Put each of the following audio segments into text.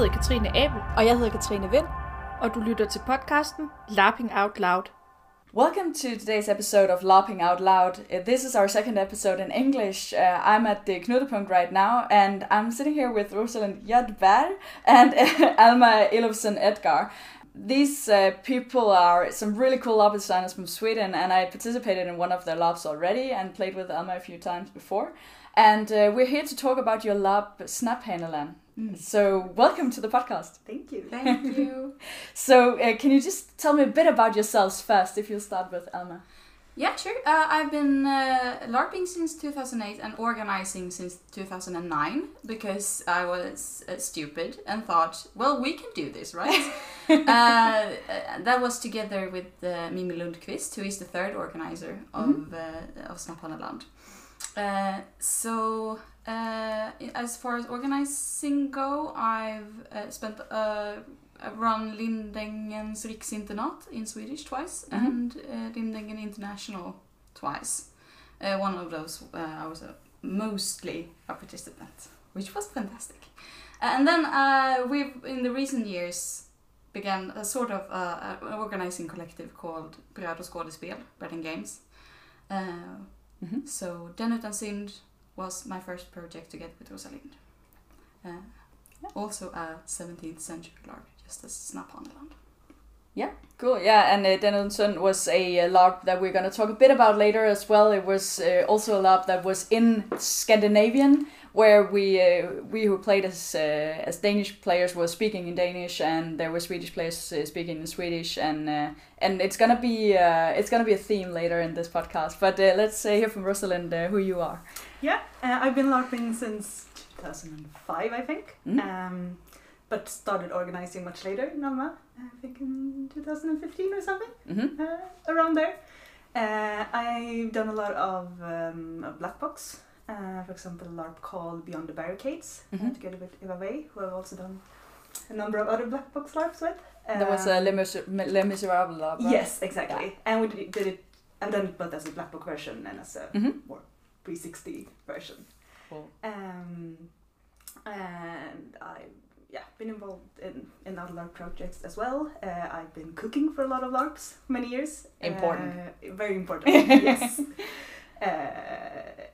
hedder Katrine Abel, Og jeg hedder Katrine Vind. og du lytter til podcasten Larping Out Loud. Welcome to today's episode of Larping Out Loud. Uh, this is our second episode in English. Uh, I'm at the Knudepunkt right now, and I'm sitting here with Rosalind Jadberg and Alma Elofsson Edgar. These uh, people are some really cool LARP designers from Sweden, and I participated in one of their LARPs already and played with Alma a few times before. And uh, we're here to talk about your LARP, So, welcome to the podcast. Thank you. Thank you. So, uh, can you just tell me a bit about yourselves first, if you'll start with Alma? yeah, sure. Uh, I've been uh, LARPing since 2008 and organizing since 2009 because I was uh, stupid and thought, well, we can do this, right? uh, that was together with uh, Mimi Lundqvist, who is the third organizer of, uh, of. Uh, so, uh, as far as organizing go, I've uh, spent uh, run Lindängens riksinternat in Swedish twice Mhm. and uh, Lindängen International twice. Uh, one of those uh, I was a, mostly a participant, which was fantastic. and then uh, we've in the recent years began a sort of uh, an organizing collective called Bröd och skådespel, Bread and Games. Uh, Mhm. so Den utan synd was my first project to get with Rosalind. Uh, also a 17th century LARP, just as Snaphaneland. Cool, yeah, and uh, Den utan synd was a uh, LARP that we're going to talk a bit about later as well. It was uh, also a LARP that was in Scandinavian, where we uh, we who played as uh, as Danish players were speaking in Danish, and there were Swedish players uh, speaking in Swedish, and uh, and it's gonna be uh, it's gonna be a theme later in this podcast. But uh, let's uh, hear from Rosalind uh, who you are. Yeah, uh, I've been LARPing since 2005, I think. Mm. Um, but started organizing much later in Alma, I think in 2015 or something, hmm uh, around there. Uh, I've done a lot of, um, of black box. Uh, for example, a LARP called Beyond the Barricades, uh, Mhm. together with Eva Way, who I've also done a number of other black box LARPs with. There was a Um, Les, Mis- Les Miserables LARP. right? Yes, exactly. And we did, did it. I've done it both as a black box version and as a Mhm. more 360 version. Cool. Um, and I've yeah been involved in in other LARP projects as well. Uh, I've been cooking for a lot of LARPs many years. Important. Uh, very important. yes. Uh,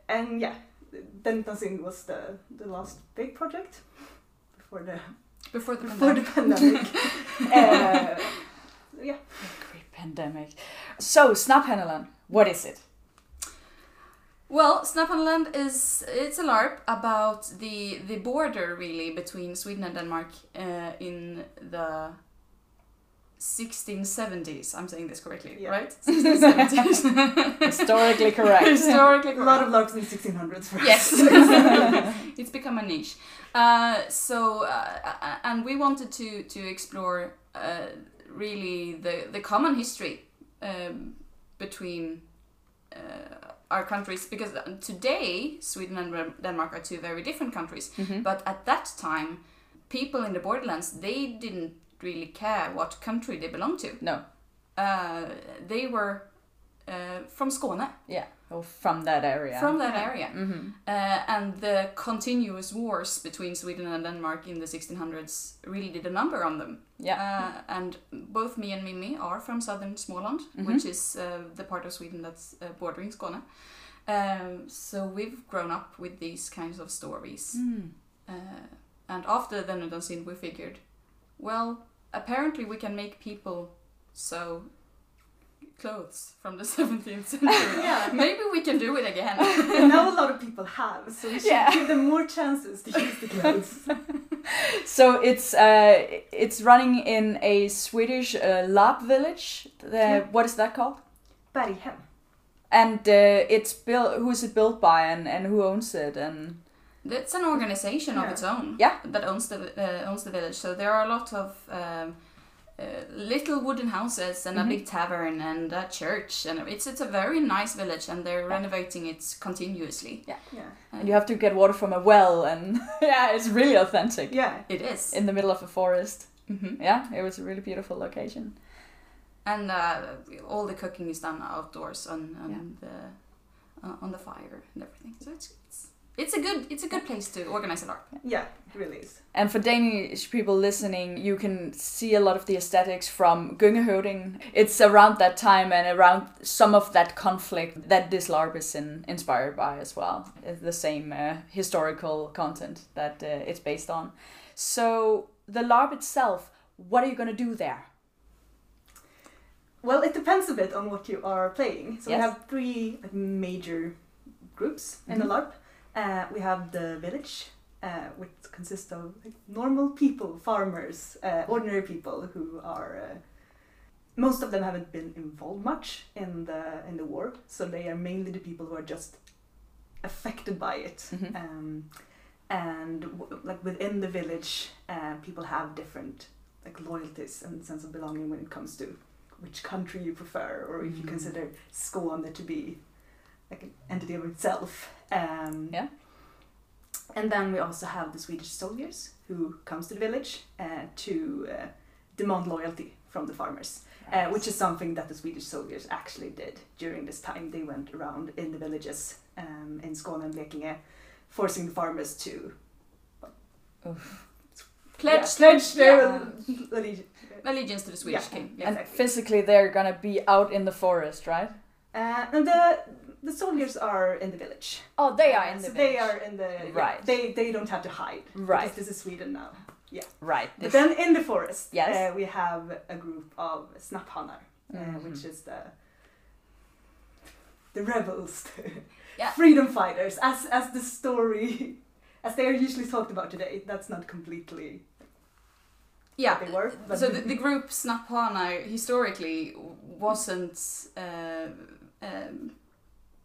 and yeah, then Den utan synd was the the last big project before the Before the before the pandemic. pandemic. uh, yeah. Great pandemic. So Snap Snaphaneland, what is it? Well, Snaphaneland is it's a LARP about the the border really between Sweden and Denmark uh, in the 1670s. I'm saying this correctly, Yeah. right? 1670s. Historically correct. Historically correct. A lot of LARPs in the 1600s. For. Yes, it's become a niche. Uh, so, uh, and we wanted to to explore uh, really the the common history um, between our countries because today Sweden and Denmark are two very different countries. Mhm. But at that time, people in the borderlands they didn't really care what country they belonged to. No. Uh, they were uh, from Skåne, Yeah, or from that area. from that area. hmm Uh, and the continuous wars between Sweden and Denmark in the 1600s really did a number on them. Yeah. Uh, and both me and Mimi are from southern Småland, Mhm. which is uh, the part of Sweden that's uh, bordering Skåne. Um, so we've grown up with these kinds of stories. Mm. Uh, and after the Den utan synd, we figured, well, apparently we can make people sew clothes from the 17th century. Yeah. Maybe we can do it again. and now a lot of people have, so we should Yeah. give them more chances to use the clothes. So it's uh, it's running in a Swedish uh, LARP village. The, Yeah. What is that called? Berghem. And uh, it's built. Who is it built by, and, and who owns it? And It's an organization of its own Yeah. that owns the uh, owns the village. So there are a lot of um, uh, little wooden houses and Mhm. a big tavern and a church, and it's it's a very nice village, and they're Yeah. renovating it continuously. Yeah. Uh, and you have to get water from a well, and yeah, it's really authentic. Yeah. it is. In the middle of a forest. Mhm. Yeah, it was a really beautiful location. And uh, all the cooking is done outdoors on on the uh, on the fire and everything. So it's it's it's a good it's a good place to organize a LARP. Yeah, it really is. And for Danish people listening, you can see a lot of the aesthetics from Gøngehøvding. It's around that time and around some of that conflict that this LARP is in, inspired by as well. It's the same uh, historical content that uh, it's based on. So the LARP itself, what are you going to do there? Well, it depends a bit on what you are playing. So Yes. we have three like, major groups in the Mhm. LARP. Uh, we have the village, uh, which consists of like, normal people, farmers, uh, ordinary people who are. Uh, most of them haven't been involved much in the in the war, so they are mainly the people who are just affected by it. Mhm. Um, and w- like within the village, uh, people have different like loyalties and sense of belonging when it comes to which country you prefer, or if you Mm. consider Skåne to be like an entity of itself. Um, Yeah. And then we also have the Swedish soldiers who comes to the village uh, to uh, demand loyalty from the farmers, uh, which is something that the Swedish soldiers actually did during this time. They went around in the villages um, in Skåne and Blekinge, forcing the farmers to Pledge, yeah, pledge their yeah. allegiance. allegiance to the Swedish Yeah. king. Yeah. And physically, they're going to be out in the forest, right? Uh, and the the soldiers are in the village. Oh, they are in the so village. They are in the Right. They they don't have to hide. Right. This is Sweden now. Yeah. Right. But then in the forest, Yes. uh, we have a group of snaphanar, uh, Mhm. which is the the rebels, the Yeah. freedom fighters, as as the story, as they are usually talked about today. That's not completely Yeah. they were. But So the, the group Snaphana historically wasn't. Uh, um,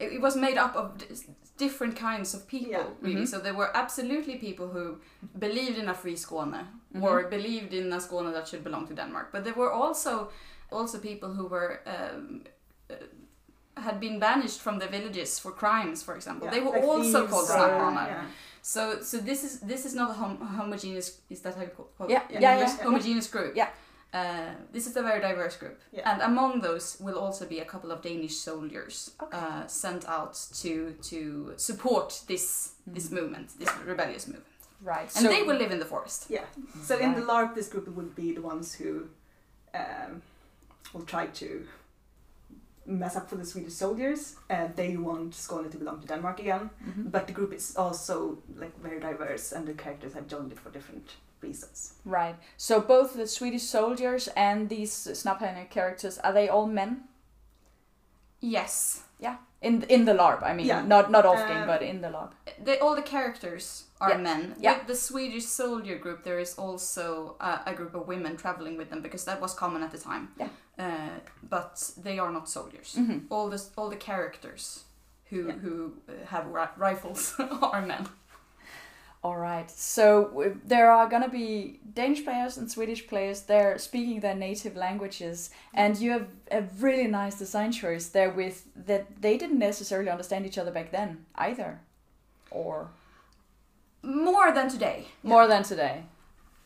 it, it was made up of d- different kinds of people, Yeah. really. Mhm. So there were absolutely people who believed in a free Skåne Mhm. or believed in a Skåne that should belong to Denmark. But there were also also people who were. Um, uh, had been banished from their villages for crimes, for example. Yeah, they were like also thieves called or- Snaphana. yeah. So, so this is this is not a hom- homogeneous. Is that how you call Yeah, in yeah, English? yeah. Homogeneous group. Yeah. Uh, this is a very diverse group, Yeah. and among those will also be a couple of Danish soldiers Okay. uh, sent out to to support this this movement, this rebellious movement, Right. and they will live in the forest. Yeah. So in the Right. LARP, this group would be the ones who um, will try to mess up for the Swedish soldiers. Uh, they want Skåne to belong to Denmark again, Mhm. but the group is also like very diverse, and the characters have joined it for different reasons. Right. So both the Swedish soldiers and these Snaphaner characters are they all men? Yes, Yeah. In in the LARP, I mean, Yeah. not not off game, Um, but in the LARP. they, all the characters are Yeah. men. Yeah. With the Swedish soldier group, there is also a, a group of women traveling with them because that was common at the time. Yeah. Uh, but they are not soldiers. Mhm. All the all the characters who Yeah. who uh, have ri- rifles are men. All right. So there are gonna be Danish players and Swedish players. They're speaking their native languages, and you have a really nice design choice there with that they didn't necessarily understand each other back then either, or More than today. more than today.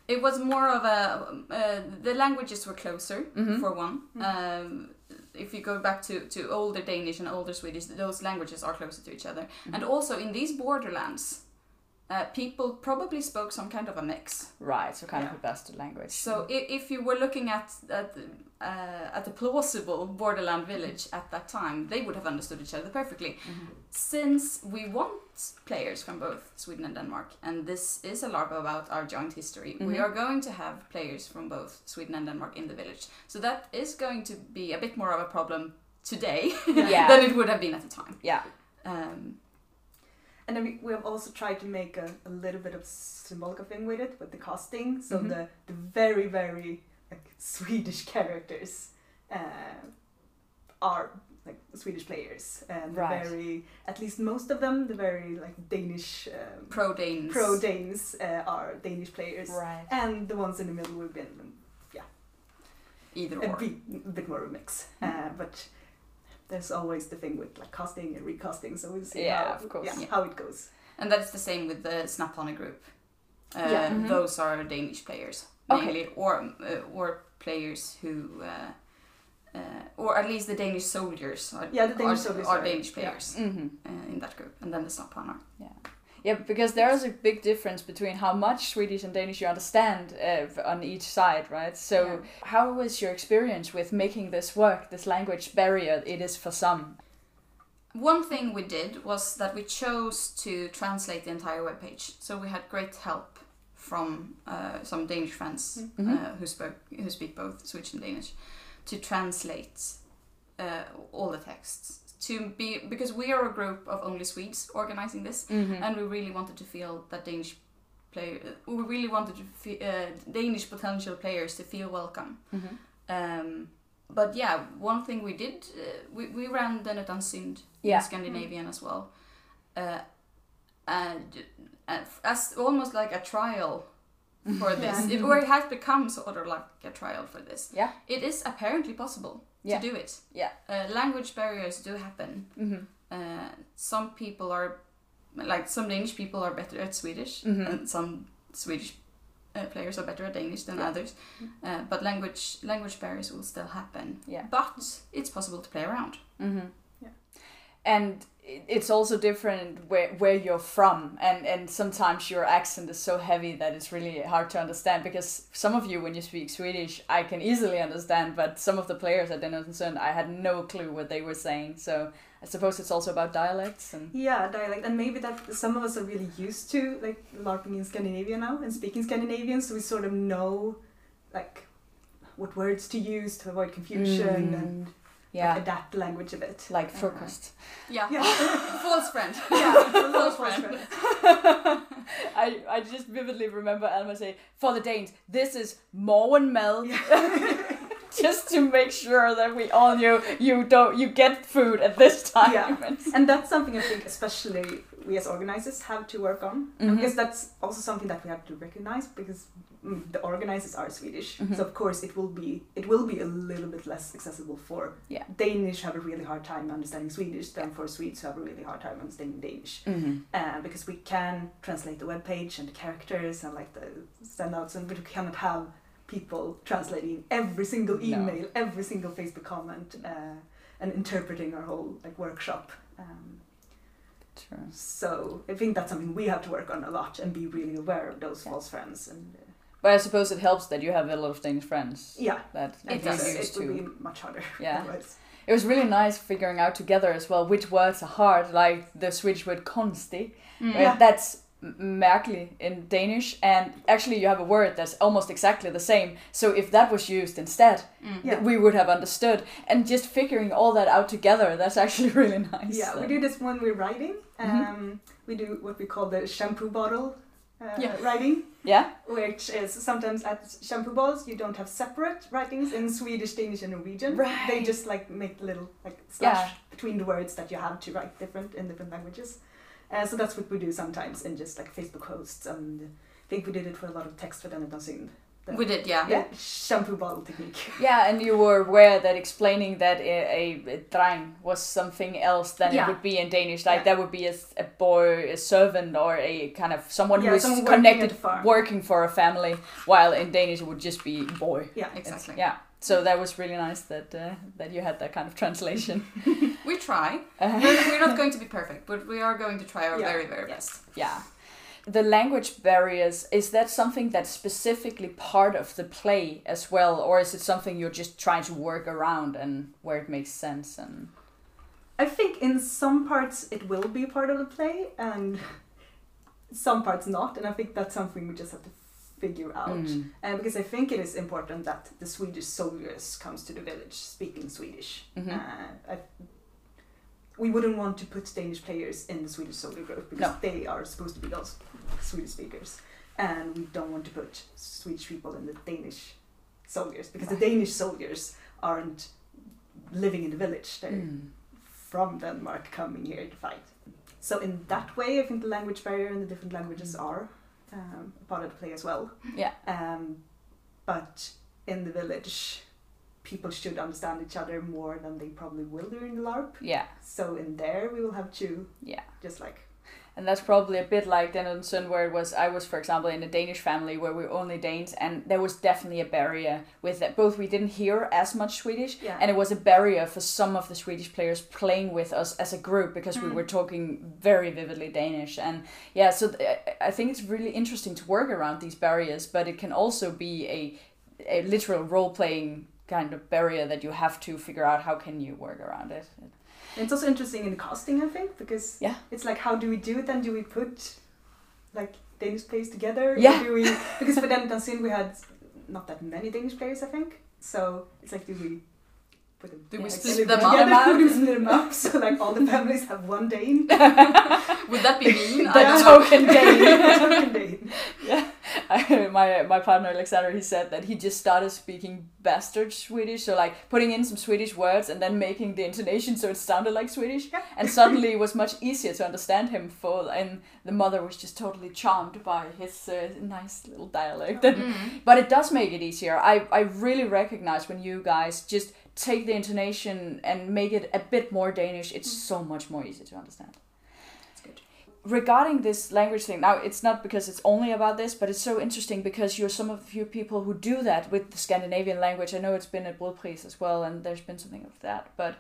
It was more of a uh, the languages were closer Mhm. for one. Um, if you go back to, to older Danish and older Swedish, those languages are closer to each other. Mm-hmm. And also in these borderlands, uh, people probably spoke some kind of a mix. Right. So kind of a bastard language. So if, if you were looking at at uh, at the plausible borderland village at that time, they would have understood each other perfectly. Mhm. Since we want players from both Sweden and Denmark, and this is a LARP about our joint history, we Mhm. are going to have players from both Sweden and Denmark in the village. So that is going to be a bit more of a problem today Yeah. than it would have been at the time. Yeah. Um, And then we, we have also tried to make a, a little bit of symbolic thing with it, with the casting. So Mhm. the, the very, very like, Swedish characters uh, are like Swedish players. And the Right. very, at least most of them, the very like Danish, um, pro Danes. pro Danes uh, are Danish players. Right. And the ones in the middle would have been yeah Either a or. bit, a bit more of a mix. Uh, but there's always the thing with like casting and recasting, so we'll see Yeah, how, of course. yeah, Yeah. how it goes. And that's the same with the Snapana group. Uh, Yeah. Mhm. Those are Danish players Okay. mainly, or uh, or players who, uh, uh, or at least the Danish soldiers are, Yeah, the Danish are, soldiers are are- Danish yeah. players hmm uh, in that group, and then the Snapana. Yeah, because there is a big difference between how much Swedish and Danish you understand uh, on each side, right? So, Yeah. how was your experience with making this work, this language barrier it is for some? One thing we did was that we chose to translate the entire webpage. So we had great help from uh, some Danish friends Mhm. uh, who spoke who speak both Swedish and Danish to translate uh, all the texts to be because we are a group of only Swedes organizing this, Mm-hmm. and we really wanted to feel that Danish player we really wanted to fe- uh, Danish potential players to feel welcome. Mhm. Um, but yeah, one thing we did, uh, we, we ran Den utan synd Yeah. in Scandinavian as well. Uh, and, and as almost like a trial for this, it, or it has become sort of like a trial for this. Yeah. It is apparently possible Yeah. to do it. Yeah. Uh, language barriers do happen. Mm-hmm. Uh, some people are, like some Danish people are better at Swedish, Mhm. and some Swedish uh, players are better at Danish than Yeah. others. Uh, but language language barriers will still happen. Yeah. But it's possible to play around. Mm-hmm. And it's also different where, where you're from, and, and sometimes your accent is so heavy that it's really hard to understand. Because some of you, when you speak Swedish, I can easily understand, but some of the players at Den utan synd, I had no clue what they were saying. So I suppose it's also about dialects and Yeah, dialect, and maybe that some of us are really used to like LARPing in Scandinavia now and speaking Scandinavian, so we sort of know like what words to use to avoid confusion Mm. and yeah, adapt the language a bit. like frukost. Yeah. Yeah. False friend. yeah, False false friend. friend. I, I just vividly remember Alma say, for the Danes, this is morgenmad. just to make sure that we all knew you don't you get food at this time. Yeah. And that's something I think especially we as organizers have to work on Mhm. because that's also something that we have to recognize because mm, the organizers are Swedish Mhm. so of course it will be it will be a little bit less accessible for Yeah. Danish have a really hard time understanding Swedish than for Swedes who have a really hard time understanding Danish hmm uh, because we can translate the web page and the characters and like the standouts and but we cannot have people translating every single No. email every single Facebook comment uh, and interpreting our whole like workshop um, True. so I think that's something we have to work on a lot and be really aware of those Yeah. false friends. And uh, But I suppose it helps that you have a lot of Danish friends. yeah, That It does. it used would be much harder. Yeah. otherwise. It was really nice figuring out together as well which words are hard, like the Swedish word konstig. Mm. right? That's m- mærkelig in Danish, and actually you have a word that's almost exactly the same. So if that was used instead, Mm. Yeah. we would have understood. And just figuring all that out together, that's actually really nice. Yeah, we Uh, do this when we're writing. Um, Mhm. We do what we call the shampoo bottle uh, Yeah. writing, Yeah. which is sometimes at shampoo bottles you don't have separate writings in Swedish, Danish, and Norwegian. Right. They just like make little like slash Yeah. between the words that you have to write different in different languages. Uh, so that's what we do sometimes in just like Facebook posts, and I think we did it for a lot of text for Den utan synd. The, We did, yeah. the shampoo bottle technique. Yeah, and you were aware that explaining that a, a, a was something else than it would be in Danish. Like Yeah. that would be a, a boy, a servant, or a kind of someone Yeah, who is someone connected, at the farm. working for a family. While in Danish it would just be boy. Yeah, It's- Exactly. yeah. So that was really nice that uh, that you had that kind of translation. We try. Uh, We're, we're not going to be perfect, but we are going to try our Yeah. very, very Yeah. best. yeah. The language barriers is that something that's specifically part of the play as well, or is it something you're just trying to work around and where it makes sense and I think in some parts it will be part of the play, and some parts not. And I think that's something we just have to figure out. Mm. Uh, because I think it is important that the Swedish soldiers comes to the village speaking Swedish. Mhm. Uh, I, we wouldn't want to put Danish players in the Swedish soldier group because No. they are supposed to be those Swedish speakers, and we don't want to put Swedish people in the Danish soldiers because the Danish soldiers aren't living in the village; they're Mm. from Denmark coming here to fight. So in that way, I think the language barrier and the different languages are um, a part of the play as well. Yeah. Um, but in the village, people should understand each other more than they probably will during the LARP. Yeah. So in there, we will have to Yeah. just like And that's probably a bit like Den utan synd, where it was I was, for example, in a Danish family where we were only Danes, and there was definitely a barrier with that. Both we didn't hear as much Swedish, Yeah. and it was a barrier for some of the Swedish players playing with us as a group because we Mm. were talking very vividly Danish. And yeah, so th- I think it's really interesting to work around these barriers, but it can also be a a literal role playing kind of barrier that you have to figure out how can you work around it. And it's also interesting in casting, I think, because Yeah. it's like, how do we do it then? Do we put like Danish players together? Or Yeah. do we? Because for Den utan synd we had not that many Danish players, I think. So it's like, do we put them? Do we like, split live them together? up? Do we split them up? So like all the families have one Dane. Would that be mean? I The token Dane. Token Dane. yeah, I, my my partner Alexander he said that he just started speaking bastard Swedish, so like putting in some Swedish words and then making the intonation so it sounded like Swedish, and suddenly it was much easier to understand him full. And the mother was just totally charmed by his uh, nice little dialect. And, Mm. but it does make it easier. I I really recognize when you guys just take the intonation and make it a bit more Danish. It's so much more easy to understand. Regarding this language thing now it's not because it's only about this but it's so interesting because you're some of the few people who do that with the scandinavian language. I know it's been at Brudpris as well and there's been something of that but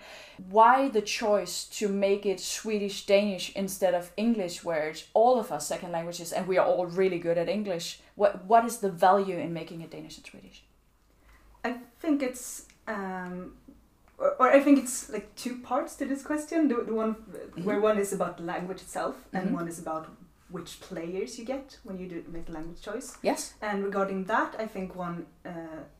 why the choice to make it swedish danish instead of english where it's all of us second languages and we are all really good at english? What what is the value in making it danish and swedish? I think it's, um, or, or I think it's like two parts to this question. The, the one where one is about the language itself, Mhm. and one is about which players you get when you do make the language choice. yes And regarding that, I think one uh,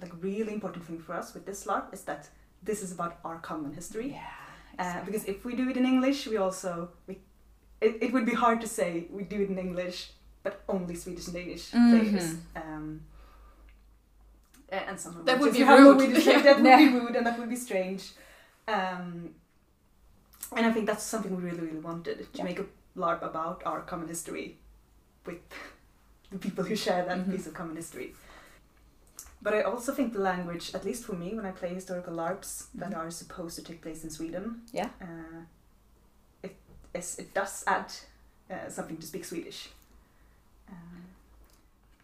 like really important thing for us with this LARP is that this is about our common history. yeah Uh, because if we do it in English, we also we, it, it would be hard to say we do it in English, but only Swedish and Danish players. Mhm. Um, and some That would be you have no rude. That would Yeah. be rude and that would be strange. Um, and I think that's something we really, really wanted to Yeah. make a LARP about our common history with the people who share that Mhm. piece of common history. But I also think the language, at least for me, when I play historical LARPs that Mhm. are supposed to take place in Sweden, Yeah. uh, it it does add uh, something to speak Swedish. Um,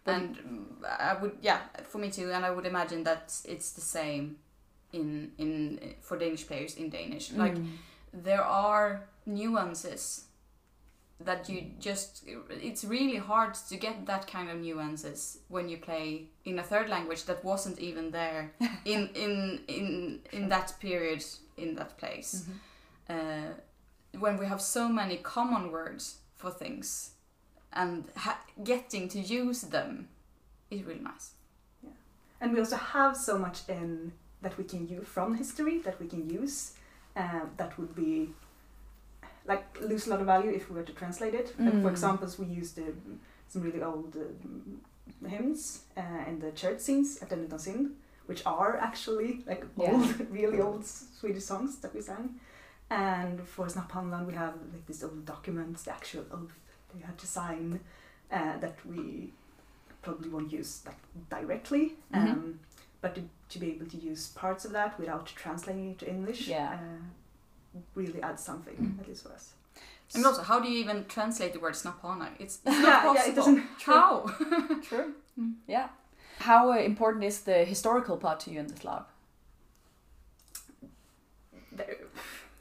And mm, I would, yeah, for me too. And I would imagine that it's the same in in for Danish players in Danish. Like Mm. there are nuances that you just it's really hard to get that kind of nuances when you play in a third language that wasn't even there in in in in that period in that place Mhm. uh, when we have so many common words for things and ha- getting to use them is really nice Yeah, And we also have so much in that we can use from history that we can use uh, that would be like lose a lot of value if we were to translate it. Like, Mm. for examples, we used uh, some really old uh, hymns uh, in the church scenes at Den utan synd, which are actually like Yeah. old, really old Swedish songs that we sang. And for Snaphaneland, we have like these old documents, the actual oath they had to sign, uh, that we probably won't use like directly. Mhm. Um, but to, to be able to use parts of that without translating it to English, Yeah. uh, really adds something, Mm. at least for us. and also how do you even translate the word snapana it's, it's not Yeah, possible yeah, it doesn't. how True. Mm. Yeah. How uh, important is the historical part to you in this LARP? There-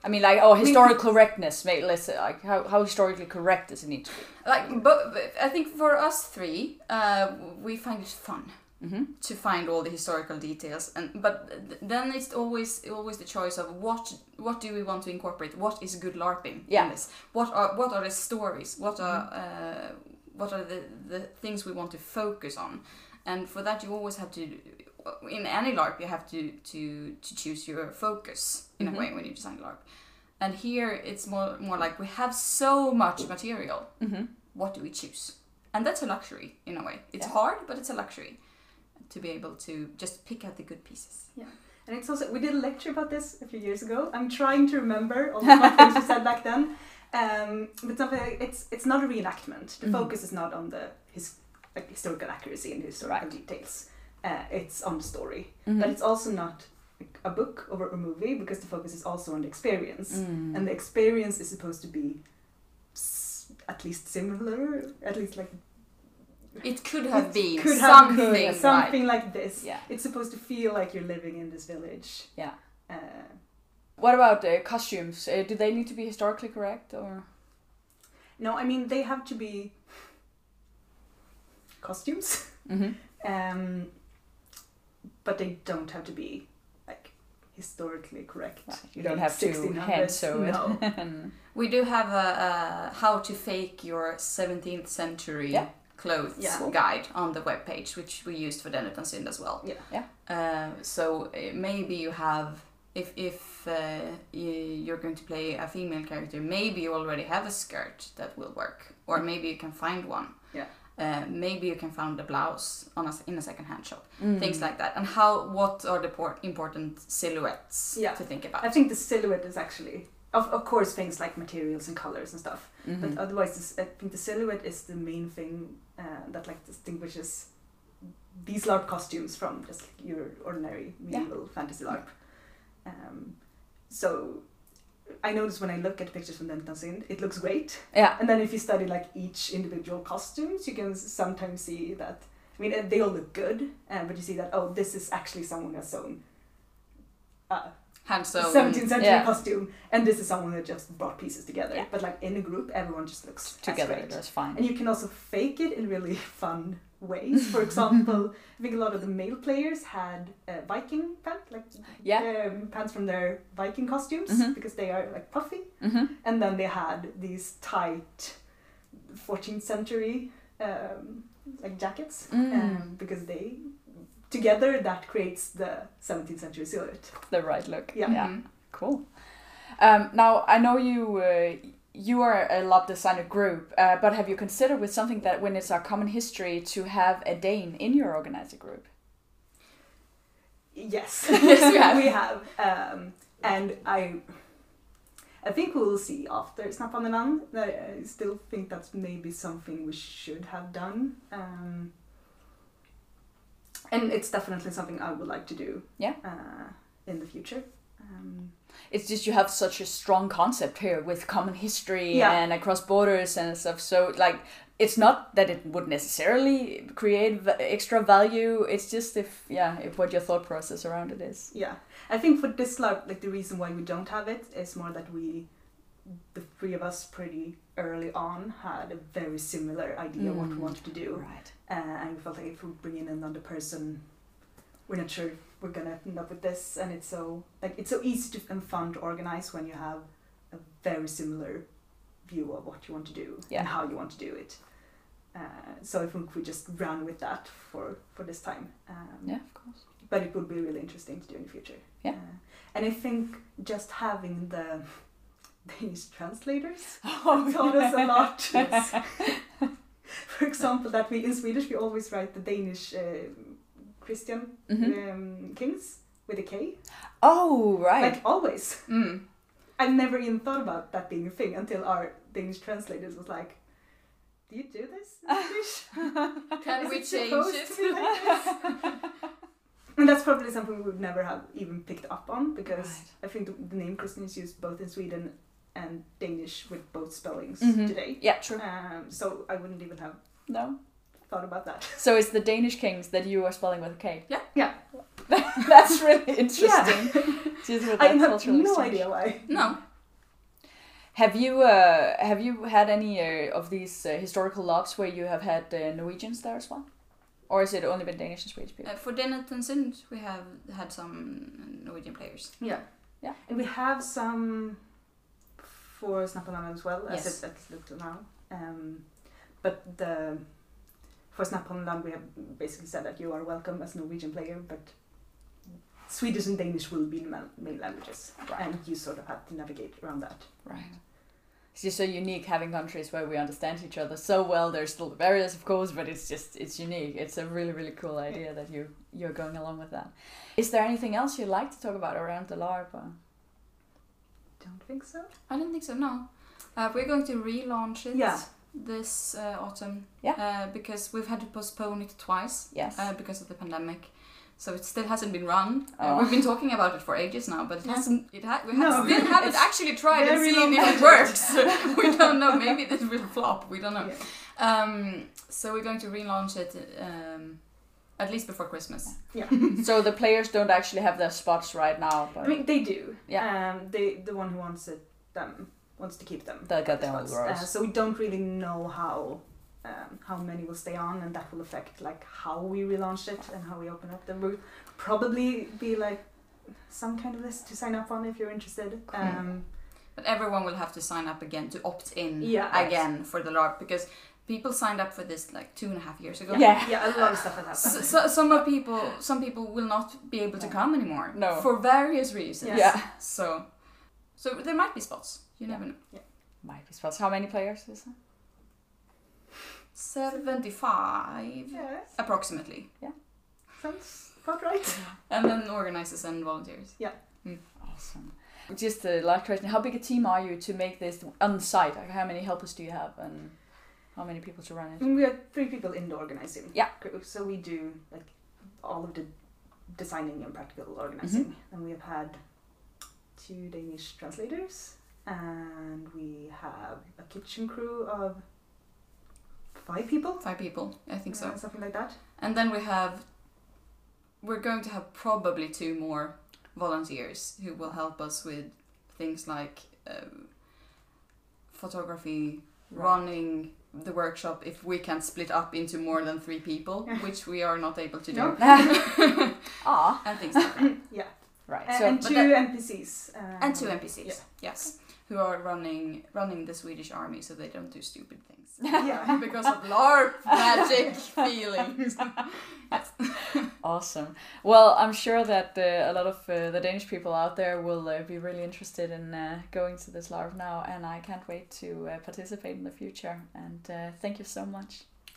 I mean, like, oh, historical correctness. Mate, let's say, like, how, how historically correct does it need to be? like but, but i think for us three uh, we find it fun Mm-hmm. to find all the historical details and but then it's always always the choice of what what do we want to incorporate what is good larping Yeah. in this what are what are the stories what are uh, what are the the things we want to focus on and for that you always have to in any larp you have to to to choose your focus in Mhm. a way when you design larp and here it's more more like we have so much material Mm-hmm. what do we choose? And that's a luxury in a way. It's Yeah. hard, but it's a luxury to be able to just pick out the good pieces. Yeah. And it's also we did a lecture about this a few years ago. I'm trying to remember all the things we said back then. Um, but something it's it's not a reenactment. The Mhm. focus is not on the his like historical accuracy and the historical Right. details. Uh, it's on the story, Mm-hmm. but it's also not a book or a movie because the focus is also on the experience, Mm. and the experience is supposed to be s- at least similar, at least like It could have It been could have something, been like- something like this. Yeah. It's supposed to feel like you're living in this village. Yeah. Uh, What about uh, costumes? Uh, do they need to be historically correct or? no, I mean they have to be costumes, Mm-hmm. um, but they don't have to be like historically correct. You don't have to 1600s, hand sew it. No. We do have a, a how to fake your 17th century Yeah. clothes Yeah. guide on the webpage, which we used for Den utan synd as well. Yeah. Yeah. Uh, so uh, maybe you have, if if uh, you- you're going to play a female character, maybe you already have a skirt that will work, or maybe you can find one. Yeah. Uh, maybe you can find a blouse on a, in a second-hand shop, Mm. things like that. And how? What are the por- important silhouettes Yeah. to think about? I think the silhouette is actually, of, of course, things like materials and colors and stuff. Mhm. But otherwise, this, I think the silhouette is the main thing uh, that like distinguishes these LARP costumes from just your ordinary medieval fantasy LARP. Um, so I notice when I look at pictures from Den utan synd it looks great. yeah. And then if you study like each individual costumes, you can sometimes see that. I mean, uh, they all look good, uh, but you see that oh, this is actually someone who has sewn. Uh, Hand sewn. 17th century Yeah. costume, and this is someone that just brought pieces together. Yeah. But like in a group, everyone just looks Together, that's fine. And you can also fake it in really fun ways. For example, I think a lot of the male players had uh, Viking pants, like Yeah. um, pants from their Viking costumes, Mhm. because they are like puffy. Mm-hmm. And then they had these tight 14th century um, like jackets, Mm. um, because they together that creates the 17th century silhouette. The right look. Yeah. yeah. Mhm. Cool. Um, now I know you. Uh, you are a LARP designer group, uh, but have you considered with something that when it's our common history to have a Dane in your organizer group? Yes, Yes, we have. we have, um, and I, I think we'll see after Snaphaneland. I I still think that's maybe something we should have done, um, and it's definitely something I would like to do. Yeah. Uh, in the future. Um, It's just you have such a strong concept here with common history Yeah. and across borders and stuff. So like, it's not that it would necessarily create v- extra value. It's just if yeah, if what your thought process around it is. yeah, I think for this LARP, like the reason why we don't have it is more that we, the three of us, pretty early on had a very similar idea what we Mm. wanted to do. Right. Uh, and we felt like if we bring in another person, we're not sure we're gonna end up with this. And it's so like it's so easy to and fun to organize when you have a very similar view of what you want to do Yeah. and how you want to do it. Uh, so I think we just ran with that for for this time. Um, Yeah, of course. But it would be really interesting to do in the future. Yeah. Uh, and I think just having the Danish translators Oh, taught us a lot. For example, that we in Swedish we always write the Danish uh, Christian Mhm. um, kings with a K, Oh, right. like always. Mm. I never even thought about that being a thing until our Danish translators was like, "Do you do this in English? Can we it change it? to be like this?" And that's probably something we would never have even picked up on because Right. I think the, the name Christian is used both in Sweden and Danish with both spellings Mhm. today. Yeah, true. Um, so I wouldn't even have No. Thought about that. So it's the Danish kings that you are spelling with a K. Yeah. Yeah. That's really interesting. Just with I have no exchange. idea why. No. Have you uh, have you had any uh, of these uh, historical logs where you have had uh, Norwegians there as well, or has it only been Danish and Swedish people? Uh, for Den utan synd, we have had some Norwegian players. Yeah. Yeah. And we have some for Snaphaneland as well, as Yes. it, as it looks now. Um, but the for Snaphaneland we have basically said that you are welcome as a Norwegian player, but Swedish and Danish will be the main languages, Right. and you sort of have to navigate around that. Right. It's just so unique having countries where we understand each other so well. There's still barriers, of course, but it's just it's unique. It's a really really cool idea that you you're going along with that. Is there anything else you'd like to talk about around the LARP? Don't think so. I don't think so, no. Uh, we're going to relaunch it Yeah. This uh, autumn. Yeah. Uh, because we've had to postpone it twice Yes. uh, because of the pandemic. So it still hasn't been run. Uh, Oh. we've been talking about it for ages now, but it Yeah. hasn't. It ha- we No, ha- still haven't actually tried and seen if it project. works. we don't know. Maybe this will flop. We don't know. Yeah. Um, so we're going to relaunch it um, at least before Christmas. Yeah. so the players don't actually have their spots right now, but I mean, they do. Yeah. Um, they the one who wants it them wants to keep them. They'll get their own spots. Uh, so we don't really know how um, how many will stay on, and that will affect like how we relaunch it and how we open up. There will probably be like some kind of list to sign up on if you're interested. Um, But everyone will have to sign up again to opt in Yeah. again for the LARP because people signed up for this like two and a half years ago. Yeah. yeah, a lot of stuff has happened. So, so some of people, some people will not be able to come anymore. No. For various reasons. Yes. Yeah. So, so there might be spots. You never know. Yeah. might be spots. How many players is that? Seventy-five, Yes, approximately, sounds about right. and then organizers and volunteers. Yeah. Mm. Awesome. Just a last question: How big a team are you to make this on site? Like, how many helpers do you have, and how many people to run I it? we have three people in the organizing Yeah. crew, so we do like all of the designing and practical mm-hmm. organizing. And we have had two Danish translators, and we have a kitchen crew of five people. Five people, I think so. uh, something like that. And then we have, we're going to have probably two more volunteers who will help us with things like um, photography, Right. running the workshop if we can split up into more than three people, which we are not able to do. Ah, and things like that. Yeah, right. Uh, So and two that- NPCs. Um, And two NPCs, yeah. yes, who are running running the Swedish army so they don't do stupid things. Yeah. because of LARP magic feelings. yes. awesome. Well, I'm sure that uh, a lot of uh, the Danish people out there will uh, be really interested in uh, going to this LARP now, and I can't wait to uh, participate in the future. And uh, thank you so much.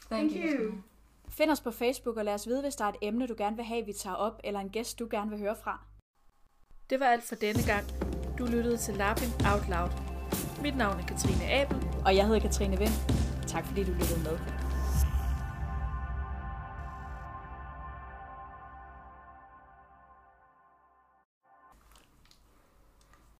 Thank, Thank you. you. Find os på Facebook og lad os vide, hvis der er et emne, du gerne vil have, vi tager op, eller en gæst, du gerne vil høre fra. Det var alt for denne gang. Du lyttede til Lapping Out Loud. Mit navn er Katrine Abel. Og jeg hedder Katrine Vind. Tak fordi du lyttede med.